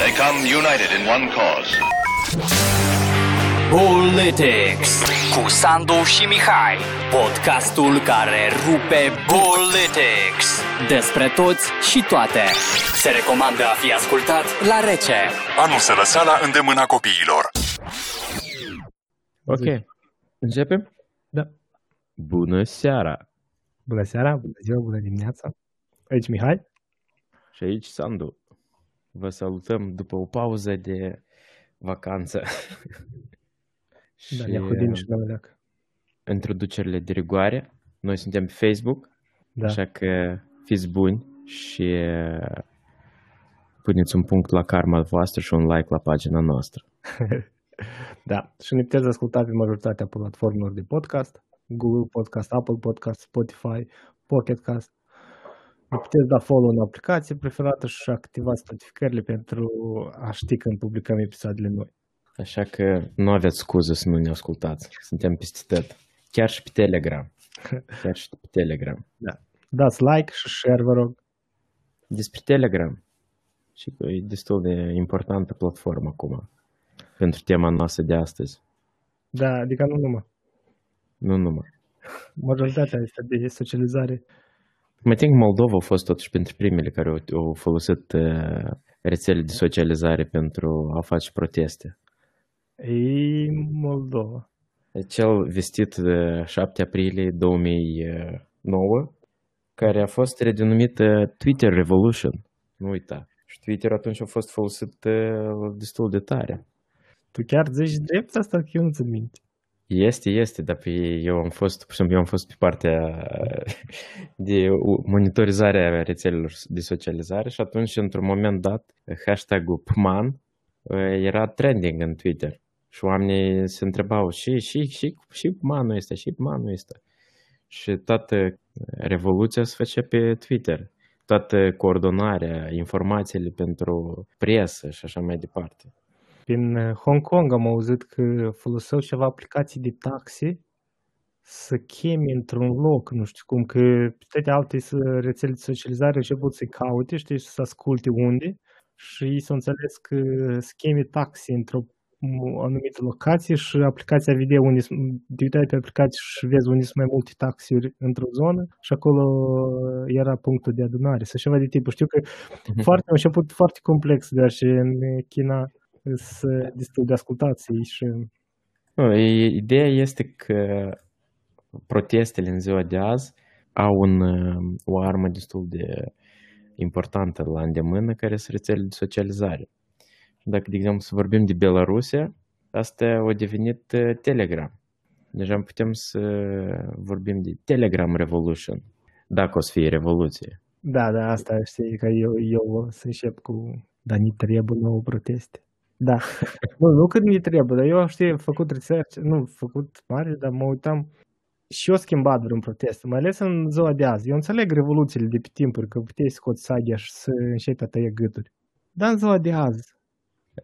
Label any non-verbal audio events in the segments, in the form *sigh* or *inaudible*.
They come united in one cause. Politics cu Sandu și Mihai. Podcastul care rupe Politics. Despre toți și toate. Se recomandă a fi ascultat la rece. Anul se lăsa la îndemâna copiilor. Ok. Începem? Da. Bună seara! Bună seara, bună ziua, bună dimineața. Aici Mihai. Și aici Sandu. Vă salutăm după o pauză de vacanță. *laughs* Da, ne hodim și la leacă. introducerile de rigoare. Noi suntem pe Facebook, Da. așa că fiți buni și uh, puneți un punct la karma voastră și un like la pagina noastră. *laughs* da. Și ne puteți asculta pe majoritatea platformelor de podcast. Google Podcast, Apple Podcast, Spotify, Pocket Cast. Ne puteți da follow în aplicație preferată și activați notificările pentru a ști când publicăm episoadele noi. Așa că nu aveți scuză să nu ne ascultați. Suntem peste tot. Chiar și pe Telegram. *laughs* Chiar și pe Telegram. Da. Dați like și share, vă rog. Despre Telegram. Și că e destul de importantă platformă acum. Pentru tema noastră de astăzi. Da, adică nu numai. Nu numai. Majoritatea este de socializare. Mă think Moldova a fost totuși printre primele care au, au folosit uh, rețele de socializare pentru a face proteste. E Moldova. Cel vestit de 7 aprilie 2009, care a fost redenumit uh, Twitter Revolution. Nu uita. Și Twitter atunci a fost folosit uh, destul de tare. Tu chiar zici drept asta că eu nu țin minte. Este, este, dar pe eu am fost, pur și simplu, eu am fost pe partea *laughs* de monitorizare a rețelelor de socializare și atunci, într-un moment dat, hashtag-ul PMAN uh, era trending în Twitter. Și oamenii se întrebau și, și, și, și PMAN-ul este, și PMAN-ul este. Și toată revoluția se făcea pe Twitter. Toată coordonarea, informațiile pentru presă și așa mai departe. Prin uh, Hong Kong. Am auzit că foloseau ceva aplicații de taxi să chemi într-un loc, nu știu cum, că pe toate alte s- rețele de socializare au început să-i caute, știi, și să asculte unde. Și ei s-au înțeles că să chemi taxi într-o m- anumită locație și aplicația vede unde sunt, te uitai pe aplicație și vezi unde sunt mai multe taxiuri într-o zonă și acolo era punctul de adunare sau ceva de tipul. Știu că foarte, a început foarte complex, deoarece în China sunt destul de ascultații și Nu, e- Ideea este că protestele în ziua de azi au un, uh, o armă destul de importantă la îndemână, care sunt rețelele de socializare. Dacă, de exemplu, să vorbim de Belarusia, asta a devenit uh, Telegram. Deja putem să vorbim de Telegram Revolution, dacă o să fie revoluție. da, da, asta știi că eu, eu o să încep cu da, ni trebuie nouă proteste. Da. nu, nu cât mi trebuie, dar eu știi, am făcut research, nu, făcut mare, dar mă uitam și eu schimbat vreun protest, mai ales în ziua de azi. Eu înțeleg revoluțiile de pe timpuri, că puteai să scoți saghia și să începi a tăia gâturi. Dar în ziua de azi,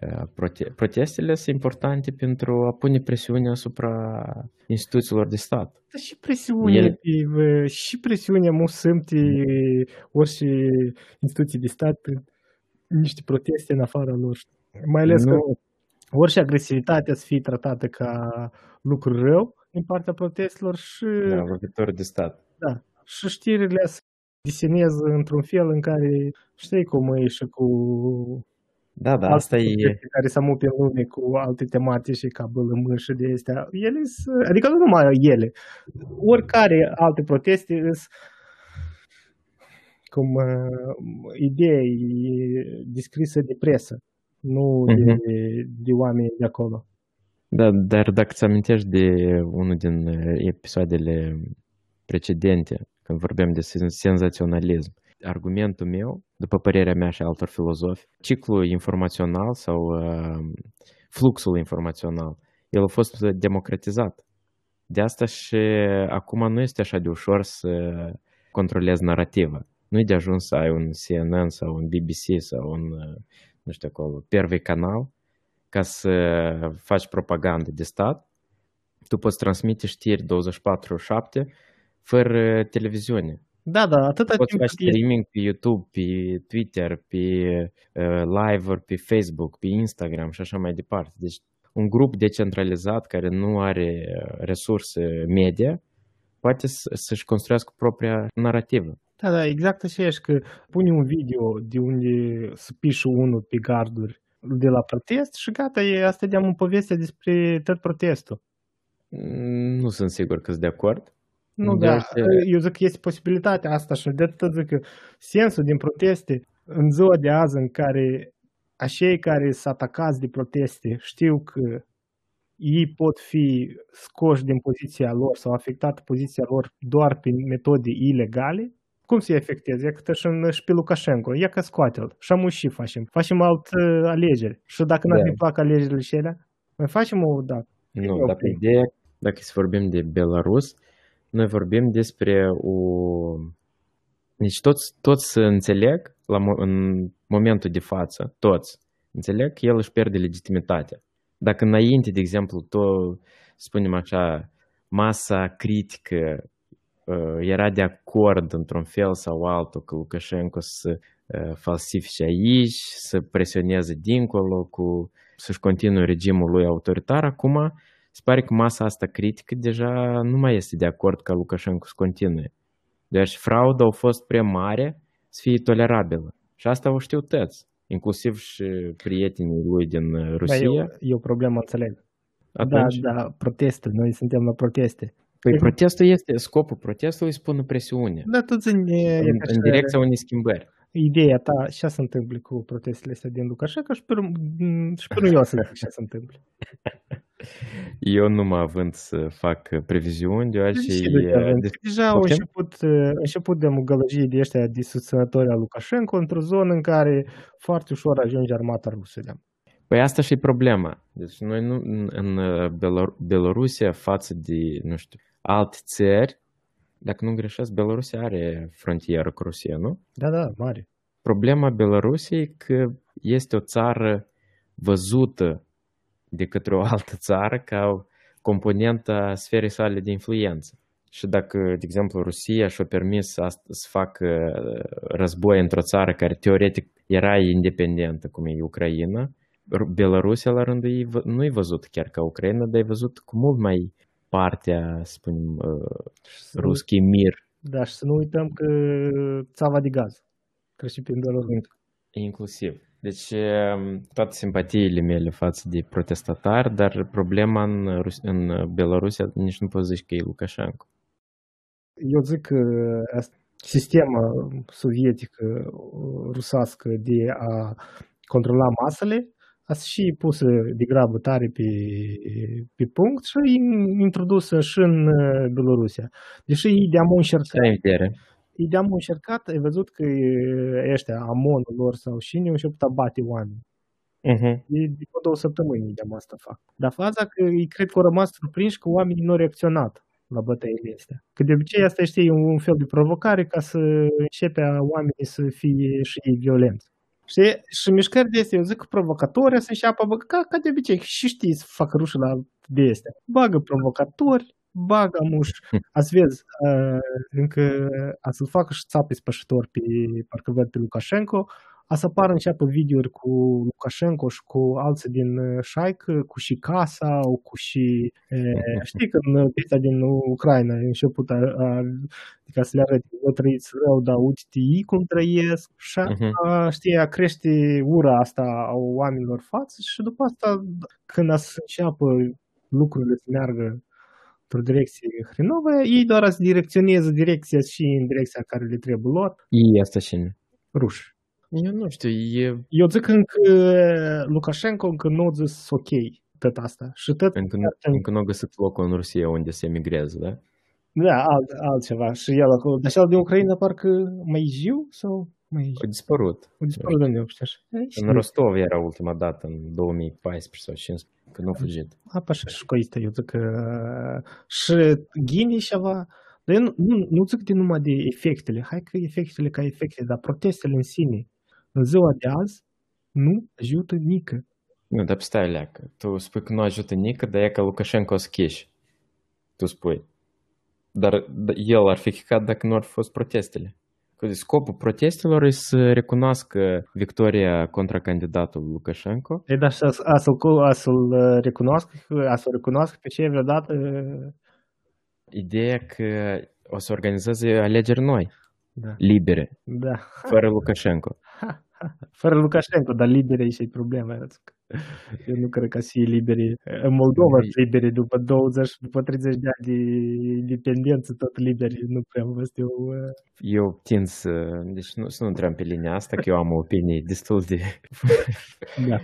Uh, prote- Protestele sunt importante pentru a pune presiune asupra instituțiilor de stat. Dar și presiune, El- El... și presiunea mu simte orice instituții de stat prin niște proteste în afara lor. Mai ales Nu. că orice agresivitate să fie tratată ca lucru rău din partea protestelor și, Da, lovitori de stat. da, și știrile să diseneze într-un fel în care știi cum e și cu Da, da, asta e... proteste care se amupe în lume cu alte tematici ca bălămâni și de astea. Ele sunt, adică nu numai ele, oricare alte proteste sunt cum uh, ideea e descrisă de presă, nu de, de oameni de acolo. Da, dar dacă ți amintești de unul din uh, episoadele precedente, când vorbeam de sen- senzaționalism, argumentul meu, după părerea mea și a altor filozofi, ciclul informațional sau uh, fluxul informațional, el a fost democratizat. De asta și acum nu este așa de ușor să controlezi narativa. Nu e de ajuns să ai un CNN sau un BBC sau un, uh, nu știu acolo, Pervei Canal, ca să faci propagandă de stat, tu poți transmite știri 24-7 fără televiziune. Da, da, atâta Poți face streaming pe YouTube, pe Twitter, pe uh, live pe Facebook, pe Instagram și așa mai departe. Deci un grup decentralizat care nu are uh, resurse media poate să-și construiască propria narrativă. Da, da, exact așa ești, că pune un video de unde să pișă unul pe garduri de la protest și gata, e, asta de un poveste despre tot protestul. Mm, Nu sunt sigur că sunt de acord. Nu, da, Deoarece- eu zic că este posibilitatea asta și de atât zic că sensul din proteste în ziua de azi în care acei care sunt atacați de proteste știu că ei pot fi scoși din poziția lor sau afectată poziția lor doar prin metode ilegale, cum să-i afecteze? Ia că și, în, și pe Lukashenko, ia că scoate-l. Și am și facem. Facem alt uh, alegeri. Și dacă nu Da. ne plac alegerile și alea, mai facem o dată. Nu, ok. dacă ideea, dacă să vorbim de Belarus, noi vorbim despre o... Deci toți, toți înțeleg la, mo- în momentul de față, toți înțeleg că el își pierde legitimitatea. Dacă înainte, de exemplu, tot, spunem așa, masa critică uh, era de acord într-un fel sau altul că Lukashenko să uh, falsifice aici, să presioneze dincolo, cu, să-și continue regimul lui autoritar, acum se pare că masa asta critică deja nu mai este de acord ca Lukashenko să continue. Deci frauda a fost prea mare să fie tolerabilă. Și asta o știu toți, inclusiv și prietenii lui din uh, Da, Rusia. e, o, e o problemă, înțeleg. Atunci, Da, da, proteste. Noi suntem la proteste. Păi protestul este, scopul protestului îi spune presiune Da, tu ține în, în direcția unei schimbări. Ideea ta, ce se întâmplă cu protestele astea din Lukashenko și pe, m- și pe nu eu să zic ce se întâmplă. Eu nu mă având să fac previziuni, deoarece Și e, de avem. de- Deja au Poftim? început, uh, început de gălăgie de ăștia de susținători a Lukashenko într-o zonă în care foarte ușor ajunge armata rusă. Da. Păi asta și e problema. Deci noi nu, în, în uh, Belor- Belorusia față de, nu știu, alte țări, dacă nu greșesc, Belorusia are frontieră cu Rusia, nu? da, da, mare. Problema Belorusiei e că este o țară văzută de către o altă țară ca o componentă a sferei sale de influență. Și dacă, de exemplu, Rusia și-a permis să, să facă uh, război într-o țară care teoretic era independentă, cum e Ucraina, Ru- Belarusia, la rândul ei, vă- nu e văzut chiar ca Ucraina, dar e văzut cu mult mai partea, să spunem, uh, să nu- ruski mir, Da, și să nu uităm că țava de gaz trece prin Belarus. inclusiv. Deci um, toate simpatiile mele față de protestatari, dar problema în, Rus- în Belarusia nici nu poți zici că e Lukashenko. Eu zic că asta- sistema sovietică rusească de a controla masele a și pusă de grabă tare pe, pe punct și in- introdusă și în uh, Belorusia. Deși ei de-am încercat, Să ai în vedere. ei de-am încercat, ai văzut că uh, ăștia, amonul lor sau cine, au început a bate oameni. Uh-huh. Ei de vreo două săptămâni de asta fac. Dar faza că ei cred că au rămas surprinși că oamenii nu au reacționat la bătăile astea. Că de obicei asta știi e un fel de provocare ca să începe a oamenii să fie și ei violenți. Știi? Și mișcări de astea, eu zic că provocatori să înceapă, bă, ca, ca de obicei, și știți să facă rușă la de astea. Bagă provocatori, bagă muș. *laughs* Ați vezi, uh, încă a să-l facă și țape spășitor pe, parcă văd pe Lukashenko, a să apară înceapă videouri cu Lukashenko și cu alții din uh, șaică, cu și casa, cu și... E, *laughs* știi că în piesa din Ucraina a început a, a, adică să le arăt, vă trăiți rău, dar uite ei cum trăiesc și a, Mhm. a, știi, a crește ura asta a oamenilor față și după asta când a să înceapă lucrurile să meargă într-o direcție hrenovă, ei doar să direcționeze direcția și în direcția care le trebuie lor, E asta cine? ruși. Eu nu știu, e Eu zic încă Lukashenko încă nu a zis ok tot asta. Și tot încă, nu, încă nu a găsit locul în Rusia unde se emigreze, da? da, alt, altceva. Și el acolo. Dar cel din Ucraina parcă mai jiu sau mai A dispărut. a dispărut de unde știi? În Rostov era ultima dată, în 2014 sau 2015, când nu a fugit. Apa și școiste, eu zic că și ghine ceva, dar eu nu, nu, nu zic de numai de efectele, hai că efectele ca efecte, dar protestele în sine, în ziua de azi, nu ajută nică. Nu, dar stai leacă. Tu spui că nu ajută nică, dar e ca Lukashenko schiși. Tu spui. Dar el ar fi chicat dacă nu ar fi fost protestele. Că Scopul protestelor e să recunoască victoria contra candidatului Lukashenko. E, dar și a, co- a, să-l recunoască, a să recunoască pe ce vreodată Ideea că o să organizeze alegeri noi, da, libere, da. fără Lukashenko. *laughs* Fără Lukashenko, dar liberi și e problema. Eu nu cred că să fie liberi. În Moldova sunt liberi după 20, după 30 de ani de independență, tot liberi. Nu prea văd eu. uh, Eu tind să... Deci nu, să nu intrăm pe linia asta, că eu am opinii destul de... *laughs* Da.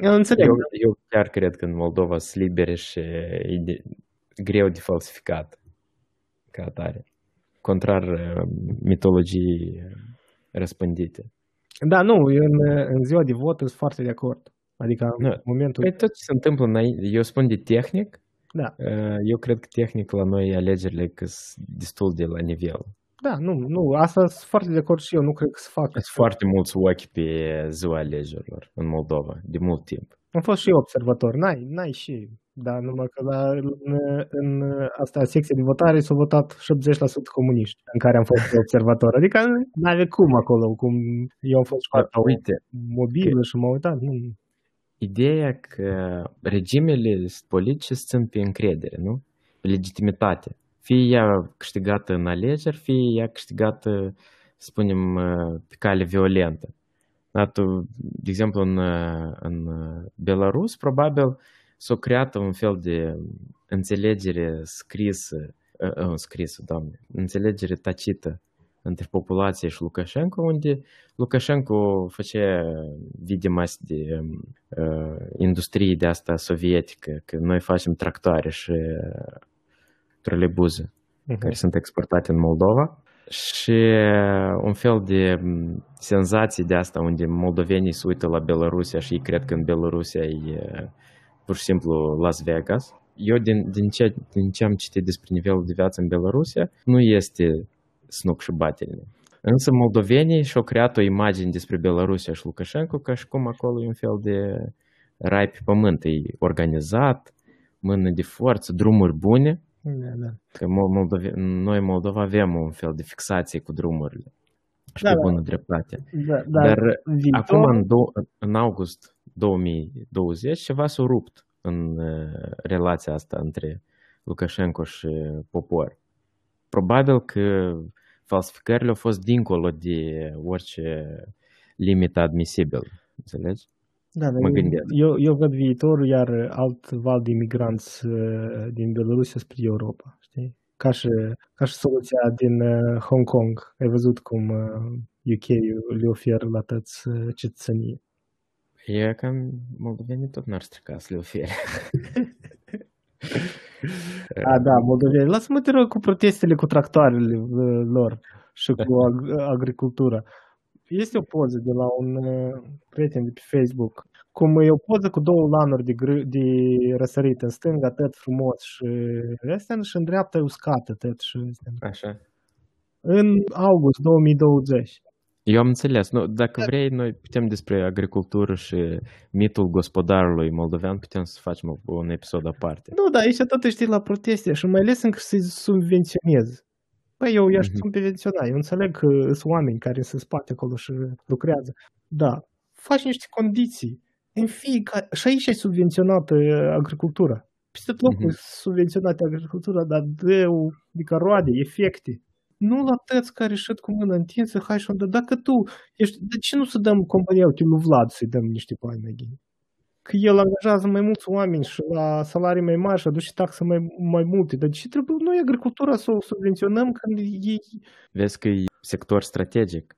Eu înțeleg. Eu, eu chiar cred că în Moldova sunt libere și e de, greu de falsificat ca atare. Contrar uh, mitologiei uh, răspândite. Da, nu, eu în, în ziua de vot sunt foarte de acord. Adică în Da. momentul... Păi tot ce se întâmplă înainte, eu spun de tehnic, Da, uh, eu cred că tehnic la noi alegerile că sunt destul de la nivel. da, nu, nu, asta sunt foarte de acord și eu, nu cred că să fac. Sunt foarte mulți ochi pe ziua alegerilor în Moldova, de mult timp. Am fost și eu observator, n-ai, n-ai și, dar numai că la, în, în asta secție de votare s-au votat 70% comuniști, în care am fost *laughs* observator. Adică n-avea cum acolo, cum eu am fost cu A, uite, mobilă și m-am uitat. Nu. ideea că regimele politice se țin pe încredere, nu? Pe legitimitate. Fie ea câștigată în alegeri, fie ea câștigată, să spunem, pe cale violentă. Da, tu, de exemplu, în, în Belarus, probabil s-a creat un fel de înțelegere scrisă, uh, uh, scrisă, doamne, înțelegere tacită între populație și Lukashenko, unde Lukashenko făcea vidima de uh, industrie de asta sovietică, că noi facem tractoare și uh, troleibuze Mhm. care sunt exportate în Moldova și un fel de m, senzație de asta unde moldovenii se uită la Belarusia și ei cred că în Belarusia e uh, pur și simplu Las Vegas. Eu din, din, ce, din ce am citit despre nivelul de viață în Belarusia, nu este snuc și batele. Însă moldovenii și-au creat o imagine despre Belarusia și Lukashenko ca și cum acolo e un fel de rai pe pământ. E organizat, mână de forță, drumuri bune. Da, da. Că Mol- Moldove- noi în Moldova avem un fel de fixație cu drumurile. Și Da, pe da. bună dreptate. Da, dar, Dar viitor, acum, în, dou- în august 2020, ceva s-a rupt în uh, relația asta între Lukashenko și popor. Probabil că falsificările au fost dincolo de orice limită admisibil. Înțelegi? da, dar mă eu, gândesc. eu, eu văd viitorul, iar alt val de imigranți uh, din Belarusia spre Europa, știi? Ca și, ca și soluția din uh, Hong Kong. Ai văzut cum uh, UK-ul le oferă la toți uh, cetățenie. E că moldovenii tot n-ar strica să le ofere. A, da, moldoveni. Lasă-mă te rog cu protestele cu tractoarele uh, lor și cu ag- agricultura. Este o poză de la un uh, prieten de pe Facebook, cum e o poză cu două lanuri de, gr- de răsărit în stânga, tot frumos și astea și în dreapta e uscată tot și astea. Așa. În august 2020. Eu am înțeles. Nu, dacă vrei, noi putem despre agricultură și mitul gospodarului moldovean, putem să facem un episod aparte. Nu, da, aici tot știi la proteste și mai ales încă să-i subvenționez. Păi eu i-aș Mhm. subvenționa. Eu înțeleg că sunt oameni care se spate acolo și lucrează. Da, faci niște condiții. În fiecare... Și aici ai subvenționat uh, agricultura. Peste tot locul Mhm. mm subvenționat agricultura, dar dă o, adică roade, efecte. Nu la tăți care șed cu mâna întinsă, hai și unde. Dacă tu ești... De ce nu să dăm compania uite, lui Vlad să-i dăm niște bani mai gine? Că el angajează mai mulți oameni și la salarii mai mari și aduce taxe mai, mai multe. Dar de ce trebuie noi agricultura să o subvenționăm când ei Vezi că e sector strategic.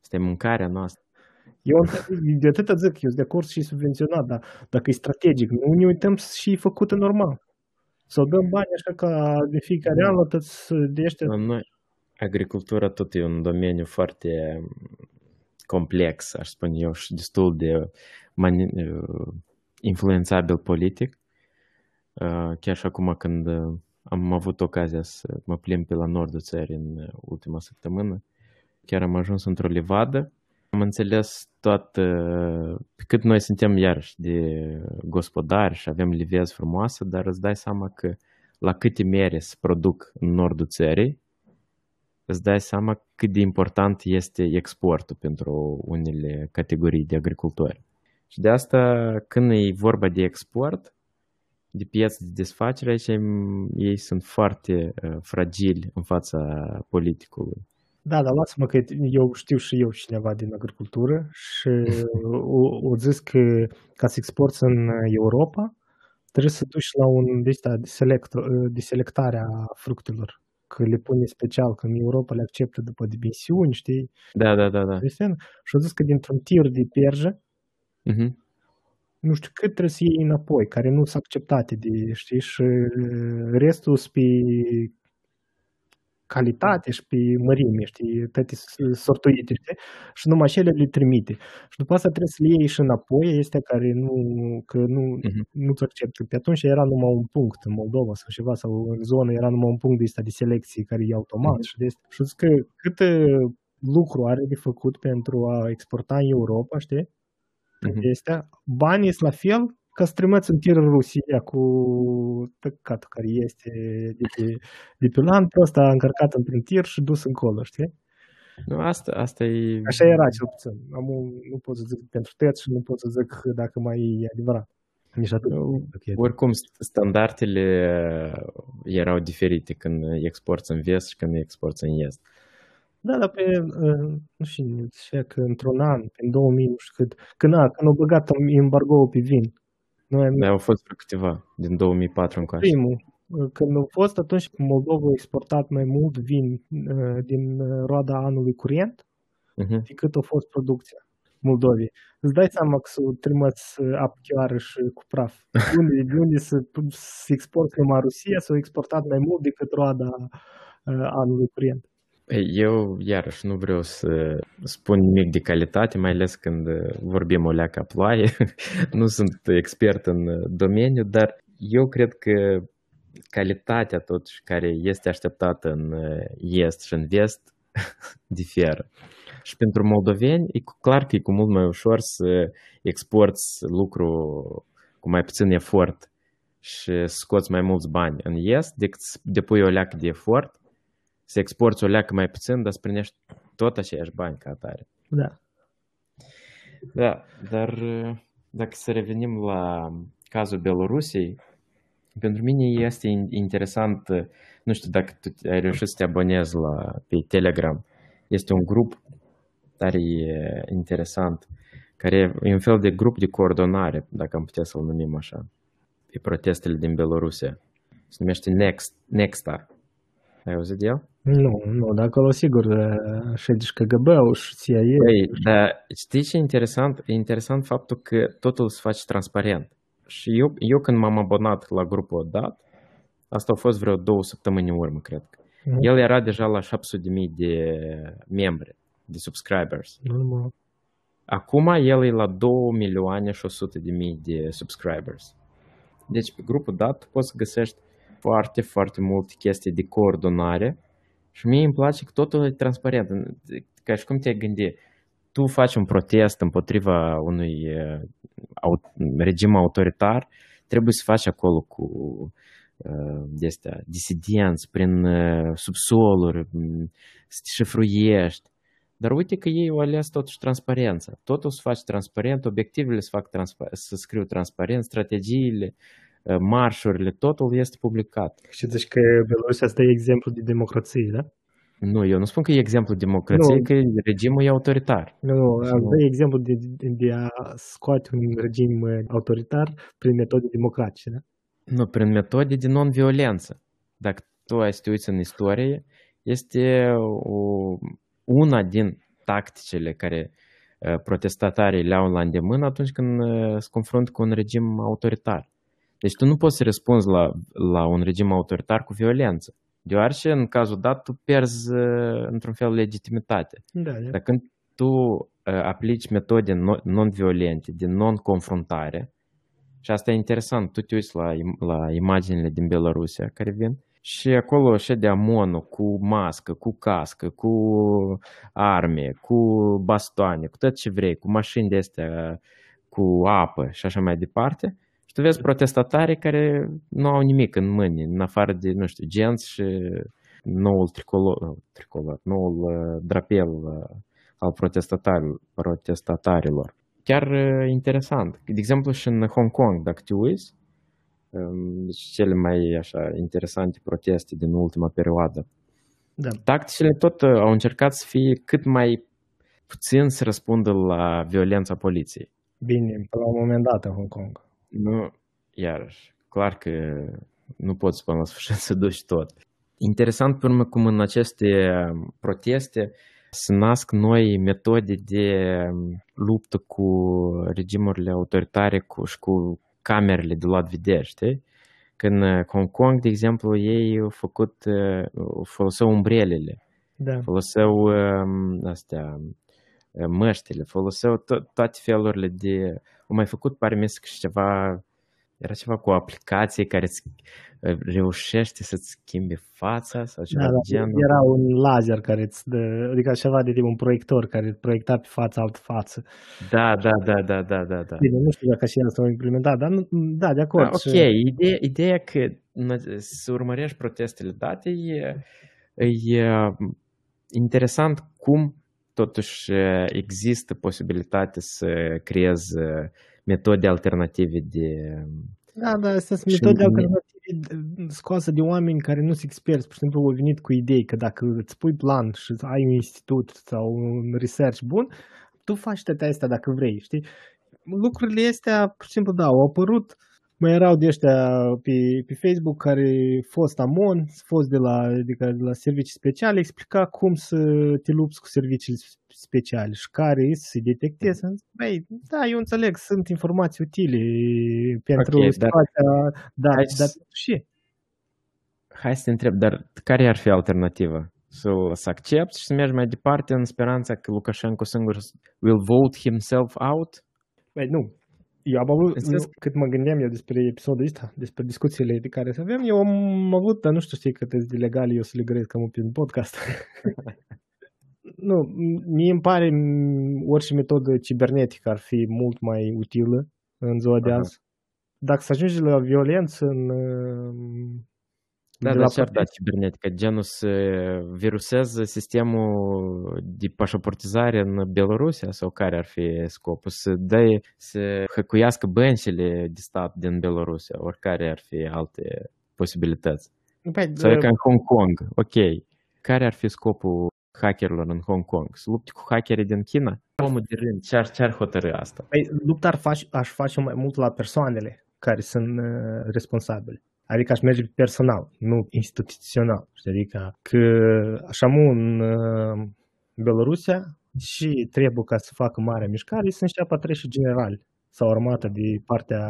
Este mâncarea noastră. Eu înțeleg, de atât zic, eu sunt de acord și subvenționat, dar dacă e strategic, nu ne uităm și e făcută normal. Să dăm bani așa ca de fiecare an, la toți de ăștia. La noi, agricultura tot e un domeniu foarte complex, aș spune eu, și destul de mani- influențabil politic. Uh, Chiar și acum când uh, am avut ocazia să mă plimb pe la nordul țării în uh, ultima săptămână, chiar am ajuns într-o livadă. Am înțeles tot, uh, pe cât noi suntem iarăși de gospodari și avem livezi frumoase, dar îți dai seama că la câte mere se produc în nordul țării, îți dai seama cât de important este exportul pentru unele categorii de agricultori. Și de asta, când e vorba de export, de piețe de desfacere, aici ei sunt foarte uh, fragili în fața politicului. Da, dar lasă-mă că eu știu și eu cineva din agricultură și *laughs* o, o zis că ca să exporți în Europa, trebuie să duci la un de, de, select, de selectare a fructelor. Că le pune special, că în Europa le acceptă după dimensiuni, știi? Da, da, da. da. Și au zis că dintr-un tir de perjă, uh-huh nu știu cât trebuie să iei înapoi, care nu sunt acceptate de, știi, și restul sunt pe calitate și pe mărime, știi, toate sortuite, știi, și numai cele le trimite. Și după asta trebuie să le iei și înapoi, este care nu, că nu, uh-huh. nu-ți acceptă. Pe atunci era numai un punct în Moldova sau ceva, sau în zonă era numai un punct de ăsta de selecție care e automat uh-huh. și de asta. Și zic că cât lucru are de făcut pentru a exporta în Europa, știi? uh-huh. este, banii sunt la fel ca să trimiți în tir în Rusia cu tăcatul care este de pe, de pe land, ăsta încărcat într-un tir și dus încolo, știi? Nu, asta, asta e... Așa era cel puțin. Am, nu pot să zic pentru tăți și nu pot să zic dacă mai e adevărat. Nici atât. Oricum, standardele erau diferite când exporți în vest și când exporți în est. Da, dar pe, nu știu, zicea că într-un an, în 2000, nu știu cât, când, a, când au băgat embargo pe vin. Noi am... Da, au fost câteva, din 2004 încoace. Primul. Când au fost, atunci Moldova a exportat mai mult vin din roada anului curent uh-huh. decât a fost producția Moldovei. Îți dai seama că să trimiți apă chiară și cu praf. *laughs* De unde, de unde să, să export numai Rusia, s-au exportat mai mult decât roada anului curent. Eu, iarăși, nu vreau să spun nimic de calitate, mai ales când vorbim o leacă ploaie. *laughs* nu sunt expert în domeniu, dar eu cred că calitatea totuși care este așteptată în est și în vest *laughs* diferă. Și pentru moldoveni e clar că e cu mult mai ușor să exporți lucru cu mai puțin efort și scoți mai mulți bani în est decât să depui o leacă de efort să exporți o leacă mai puțin, dar să primești tot aceiași bani ca atare. Da. Da, dar dacă să revenim la cazul Belorusiei, pentru mine este interesant, nu știu dacă tu ai reușit să te abonezi la, pe Telegram, este un grup tare interesant, care e un fel de grup de coordonare, dacă am putea să-l numim așa, pe protestele din Belorusia. Se numește Next, Nexta. Ai auzit de el? Nu, nu, dar acolo sigur ședi KGB-ul și CIA. Păi, dar știi ce e interesant? E interesant faptul că totul se face transparent. Și eu, eu când m-am abonat la grupul dat, asta a fost vreo două săptămâni în urmă, cred. Mm. El era deja la 700.000 de membri, de subscribers. Normal. Acum el e la 2 milioane și 100 de mii de subscribers. Deci pe grupul dat poți să găsești foarte, foarte multe chestii de coordonare și mie îmi place că totul e transparent. Ca și cum te-ai gândi, tu faci un protest împotriva unui regim autoritar, trebuie să faci acolo cu de disidenți, prin subsoluri, să te șifruiești. Dar uite că ei au ales totuși transparența. Totul se face transparent, obiectivele se fac transpa- să scriu transparent, strategiile, marșurile, totul este publicat. Și deci că Belarus asta e exemplu de democrație, da? Nu, eu nu spun că e exemplu de democrație, nu. că regimul e autoritar. Nu, nu, nu. e exemplu de, de a scoate un regim autoritar prin metode democratice, da? Nu, prin metode de non-violență. Dacă tu ai să te uiți în istorie, este o, una din tacticile care protestatarii le-au la îndemână atunci când se confruntă cu un regim autoritar. Deci tu nu poți să răspunzi la, la un regim autoritar cu violență. Deoarece, în cazul dat, tu pierzi într-un fel legitimitate. Da, da. Dar când tu aplici metode non-violente, de non-confruntare, și asta e interesant, tu te uiți la, la imaginile din Belarusia care vin și acolo de amonul cu mască, cu cască, cu arme, cu bastoane, cu tot ce vrei, cu mașini de astea, cu apă și așa mai departe – tu vezi protestatari care nu au nimic în mâini, în afară de, nu știu, genți și noul tricolor, tricolor noul uh, drapel uh, al protestatarilor. protestatarilor. Chiar uh, interesant. De exemplu, și în Hong Kong, dacă te uiți, um, deci cele mai așa interesante proteste din ultima perioadă. Da. Tacticile tot au încercat să fie cât mai puțin să răspundă la violența poliției. Bine, la un moment dat în Hong Kong. Nu, iarăși, clar că nu poți până la sfârșit *laughs* să duci tot. Interesant pe urmă cum în aceste proteste se nasc noi metode de luptă cu regimurile autoritare cu, și cu camerele de luat vedere, știi? Că în Hong Kong, de exemplu, ei au făcut, foloseau umbrelele, Da. foloseau astea, măștile, foloseau to- toate felurile de... Au mai făcut, pare mi și ceva, era ceva cu o aplicație care îți reușește să-ți schimbe fața sau ceva Da, de da, genul. era un laser care îți dă, adică ceva de tip un proiector care îți proiecta pe fața altă față. Da, da, da, da, da, da, da. Bine, nu știu dacă și asta au implementat, dar nu, da, de acord. Da, ok, și- ideea, ideea că n- să urmărești protestele date e, e interesant cum totuși există posibilitatea să creezi metode alternative de... Da, da, astea sunt Și metode mi- alternative scoase de oameni care nu sunt experți. Pur și simplu au venit cu idei că dacă îți pui plan și ai un institut sau un research bun, tu faci toate astea dacă vrei, știi? Lucrurile astea, pur și simplu, da, au apărut. Mai erau de ăștia pe, pe Facebook care fost amon, fost de la, adică de la servicii speciale, explica cum să te lupți cu serviciile speciale și care să detectezi. Am zis, Băi, da, eu înțeleg, sunt informații utile pentru Ok, dar- situația, dar, Hai dar să- și Hai să te întreb, dar care ar fi alternativa? Să, să accepti și să mergi mai departe în speranța că Lukashenko singur will vote himself out? Băi, nu. Eu am avut, Înțeles? nu, cât mă gândeam eu despre episodul ăsta, despre discuțiile de care să avem, eu am avut, dar nu știu, știi cât de legal eu să le grez cam prin podcast. *laughs* nu, m- mie îmi pare m, orice metodă cibernetică ar fi mult mai utilă în ziua de Aha. azi. Dacă să ajungi la violență în... uh, Da, de dar la ce ar da protest- cibernetică? Genul să viruseze sistemul de pașaportizare în Belarusia sau care ar fi scopul? Să dai, să hăcuiască băncile de stat din Belarusia, oricare ar fi alte posibilități. Păi, Sau e uh, ca în Hong Kong, ok. Care ar fi scopul hackerilor în Hong Kong? Să lupte cu hackerii din China? Omul de rând, ce ar, ce ar hotărâ asta? Păi, lupta ar face, aș face mai mult la persoanele care sunt uh, responsabile. Adică aș merge personal, nu instituțional. Știi? Adică că așa mu în uh, Belarusia și trebuie ca să facă mare mișcare să înceapă a trece generali sau armată de partea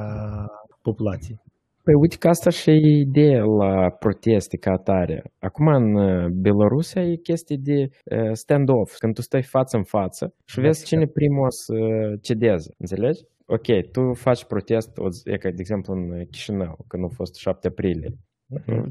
populației. Păi uite că asta și e ideea la proteste ca atare. Acum în uh, Belarusia e chestie de uh, stand-off, când tu stai față în față și Da, vezi da. cine primul o să cedeze, înțelegi? Ok, tu faci protest, o zi- e ca de exemplu în Chișinău, când a fost 7 aprilie.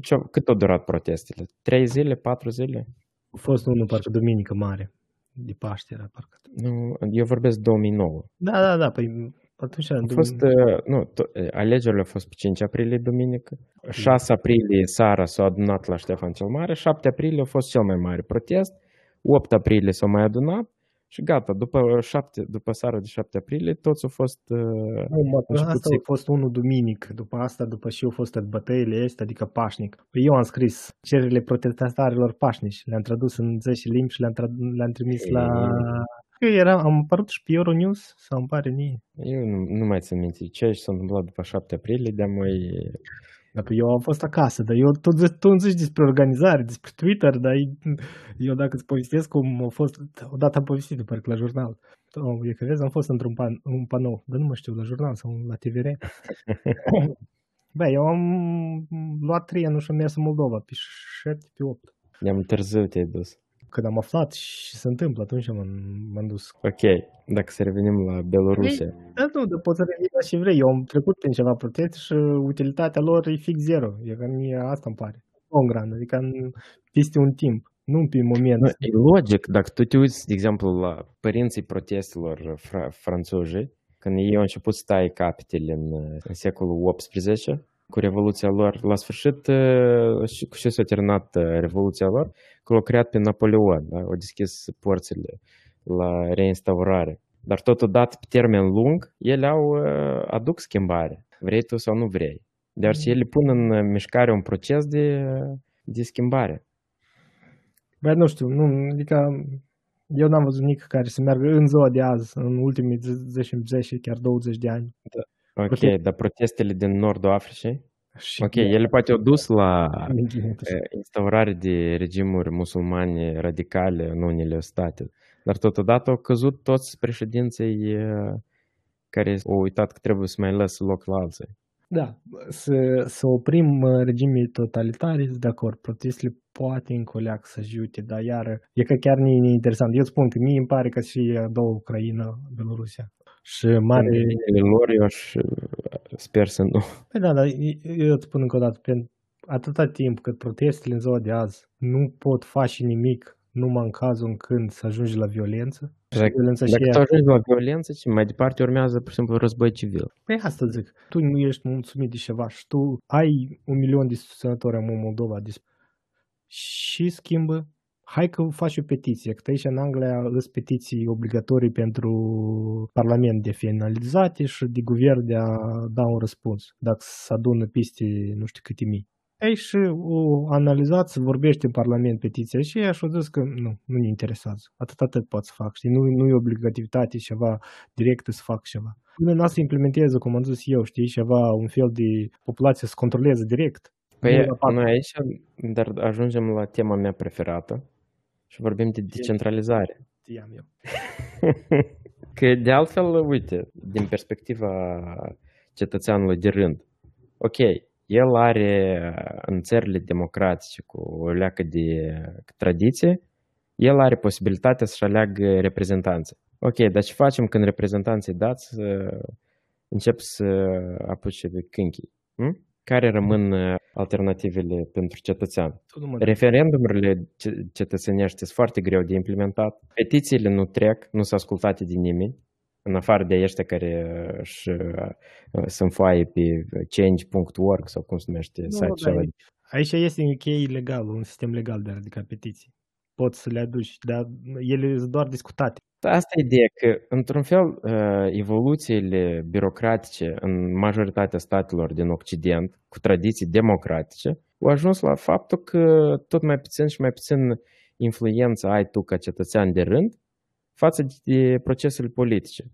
Ce, cât au durat protestele? 3 zile, 4 zile? A fost unul parcă duminică mare, de Paște era parcă. Nu, eu vorbesc 2009. Da, da, da, păi atunci... A fost, uh, nu, to- alegerile au fost pe 5 aprilie, duminică. 6 aprilie seara s-au adunat la Ștefan cel Mare, 7 aprilie a fost cel mai mare protest, 8 aprilie s-au mai adunat și gata, după, 7, după seara de 7 aprilie toți au fost... Uh, Nu, mă, început asta să- a fost unul duminic, după asta, după și au fost bătăile astea, adică pașnic. Păi eu am scris cererile protestatarilor pașnici, le-am tradus în 10 limbi și le-am, trad- le-am trimis la... Eu era, am apărut și pe Euronews, sau îmi pare mie. eu nu, nu mai țin minte ce s-a întâmplat după 7 aprilie, de mai... Dar păi eu am fost acasă, dar eu tot, zi- tu îmi zici despre organizare, despre Twitter, dar eu dacă îți povestesc cum a fost, odată am povestit, parcă la jurnal. Oh, e că vezi, am fost într-un pan, un panou, dar nu mă știu, la jurnal sau la TVR. *laughs* Bă, eu am luat trenul și am mers în Moldova pe 7, pe 8. De-am târziu te-ai dus. Când am aflat și se întâmplă, atunci m-am, m-am dus. Ok, dacă să revenim la Belarusia. Dar nu, dar poți să revii la ce vrei. Eu am trecut prin ceva protest și utilitatea lor e fix zero. E că mie asta îmi pare. On grand, adică în, peste un timp, nu pe moment. Nu, e logic, dacă tu te uiți, de exemplu, la părinții protestelor fr- franțuzi, când ei au început să taie capetele în, în secolul XVIII, cu revoluția lor, la sfârșit, și cu ce s-a terminat revoluția lor, că l-au creat pe Napoleon, da? au deschis porțile la reinstaurare. Dar totodată, pe termen lung, ele au aduc schimbare, vrei tu sau nu vrei. Deoarece ele pun în mișcare un proces de, de schimbare. Băi, nu știu, nu, adică eu n-am văzut nici care să meargă în ziua de azi, în ultimii 10, 10 chiar 20 de ani. Da. Ok, Protest... dar protestele din nordul Africii? Și ok, ele poate au dus la *laughs* instaurare de regimuri musulmane radicale în unele state, dar totodată au căzut toți președinții care au uitat că trebuie să mai lăsă loc la alții. Da, să, să oprim regimii totalitare, de acord, protestele poate în coleac să ajute, dar iar e că chiar nu e interesant. Eu spun că mie îmi pare că și două Ucraina, Belorusia. Și mare... lor eu aș, sper să nu. Păi da, dar eu îți spun încă o dată, pentru atâta timp cât protestele în ziua de azi nu pot face nimic numai în cazul în când să ajungi la violență. Exact. Violența Dacă tu ajungi la violență, și mai departe urmează, pur și simplu, război civil. Păi asta zic. Tu nu ești mulțumit de ceva și tu ai un milion de susținători în Moldova și schimbă hai că faci o petiție, că aici în Anglia sunt petiții obligatorii pentru Parlament de finalizate și de guvern de a da un răspuns, dacă se adună peste nu știu câte mii. Ei și o analizat, se vorbește în Parlament petiția și ea și au zis că nu, nu ne interesează. Atât atât pot să fac. Știi? Nu, nu e obligativitate ceva direct să fac ceva. Nu să implementeze, cum am zis eu, știi, ceva, un fel de populație să controleze direct. Păi noi aici, dar ajungem la tema mea preferată, și vorbim de decentralizare. Știam eu. *laughs* că de altfel, uite, din perspectiva cetățeanului de rând, ok, el are în țările democratice cu o leacă de tradiție, el are posibilitatea să-și aleagă reprezentanții. Ok, dar ce facem când reprezentanții dați încep să apuce pe câinchii? Hm? Care rămân alternativele pentru cetățean. Referendumurile cetățenești sunt foarte greu de implementat. Petițiile nu trec, nu sunt ascultate de nimeni, în afară de ăștia care își sunt foaie pe change.org sau cum se numește site-ul Aici este în cheie legal, un sistem legal de a ridica petiții. Poți să le aduci, dar ele sunt doar discutate. Asta e ideea că, într-un fel, evoluțiile birocratice în majoritatea statelor din Occident, cu tradiții democratice, au ajuns la faptul că tot mai puțin și mai puțin influență ai tu ca cetățean de rând față de procesele politice.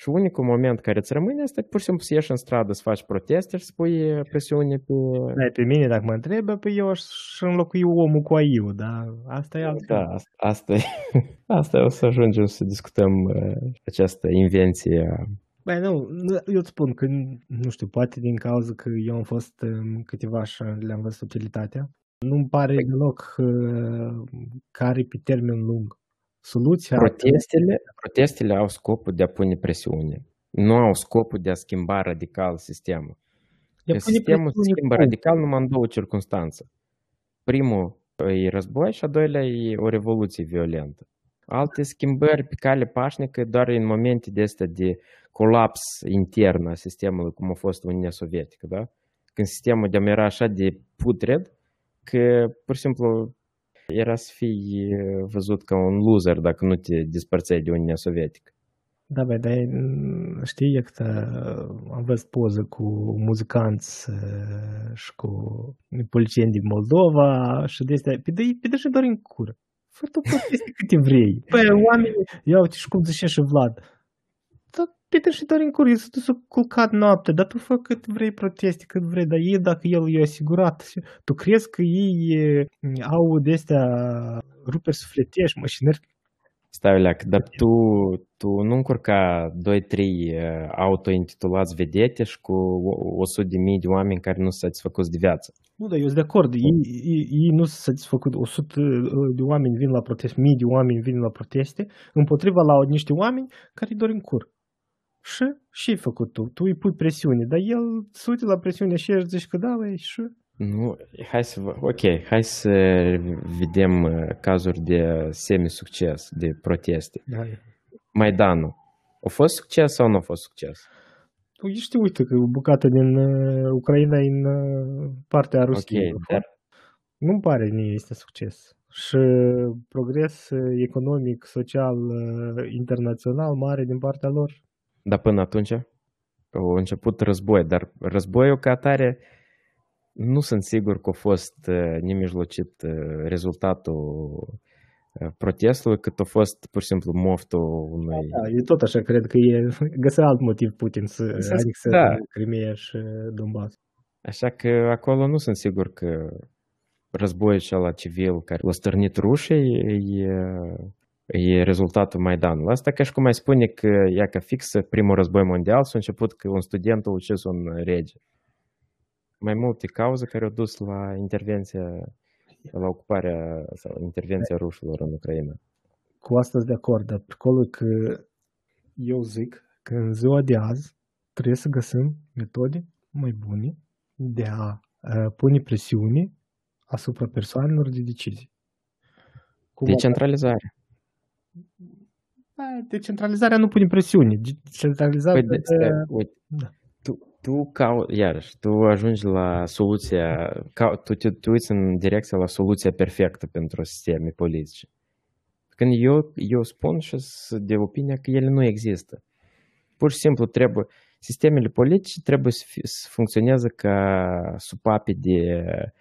Și unicul moment care îți rămâne este pur și simplu să ieși în stradă, să faci proteste și să pui presiune pe... Da, pe mine, dacă mă întrebă, pe eu aș înlocui omul cu aiu, dar asta e altfel. Da, asta, asta, e, *laughs* asta e, o să ajungem să discutăm uh, această invenție Băi, nu, eu îți spun că, nu știu, poate din cauza că eu am fost um, câteva și le-am văzut utilitatea, nu-mi pare păi deloc uh, care pe termen lung Soluția... Protestele, protestele au scopul de a pune presiune. Nu au scopul de a schimba radical sistemul. De sistemul se schimbă cum? radical numai în două circunstanțe. Primul e război și a doilea e o revoluție violentă. Alte schimbări pe cale pașnică doar în momente de astea de colaps intern a sistemului, cum a fost Uniunea Sovietică, da? Când sistemul de era așa de putred, că pur și simplu era să fii văzut ca un loser dacă nu te despărțeai de Uniunea Sovietică. Da, bă, dar știi că am văzut poză cu muzicanți și cu policieni din Moldova și de astea, pe de, pe de și doar în cură. Fă tu câte vrei. Păi, oameni, ia uite și cum zice și Vlad, Peter și Dorin Cur, s-a dus culcat noapte, dar tu fă cât vrei proteste, cât vrei, dar ei, dacă el e asigurat, tu crezi că ei au de-astea ruperi sufletești, mașinări? Stai, Leac, dar tu, tu nu încurca 2-3 auto-intitulați vedete și cu 100 de mii de oameni care nu sunt satisfăcuți de viață. Nu, dar eu sunt de acord. Ei, ei, ei nu sunt satisfăcuți. 100 de oameni vin la proteste, mii de oameni vin la proteste, împotriva la niște oameni care dorm în cur. Și ce ai făcut tu? Tu îi pui presiune, dar el se uită la presiune și el zice că da, băi, și... Nu, hai să vă... Ok, hai să vedem cazuri de semi-succes, de proteste. Da. Maidanul. A fost succes sau nu a fost succes? Tu știi, uite, că o bucată din uh, Ucraina e în uh, partea Ok, Rusiei. dar Nu-mi pare mie este succes. Și progres uh, economic, social, uh, internațional mare din partea lor. Dar până atunci au început război, dar războiul ca atare nu sunt sigur că a fost uh, nemijlocit uh, rezultatul uh, protestului, cât a fost pur și simplu moftul unui... Da, eu tot așa cred că e găsea alt motiv Putin să Găsesc- adică da. Crimea și Donbass. Așa că acolo nu sunt sigur că războiul acela civil care l-a stârnit rușii e, e rezultatul Maidanului. Asta ca și cum ai spune că ea ca fix primul război mondial s-a început că un student a ucis un rege. Mai multe cauze care au dus la intervenția, la ocuparea sau intervenția rușilor în Ucraina. Cu asta sunt de acord, dar pricolul e că eu zic că în ziua de azi trebuie să găsim metode mai bune de a uh, pune presiune asupra persoanelor de decizii. Cum Decentralizare. Da, decentralizarea nu pune presiune. Decentralizarea... Păi, de, stai, uite, Da. tu, tu cau, iarăși, tu ajungi la soluția, cau, tu te tu uiți în direcția la soluția perfectă pentru sisteme politice. Când eu, eu spun și sunt de opinia că ele nu există. Pur și simplu trebuie, sistemele politice trebuie să, fi, să funcționeze ca supape de diversificare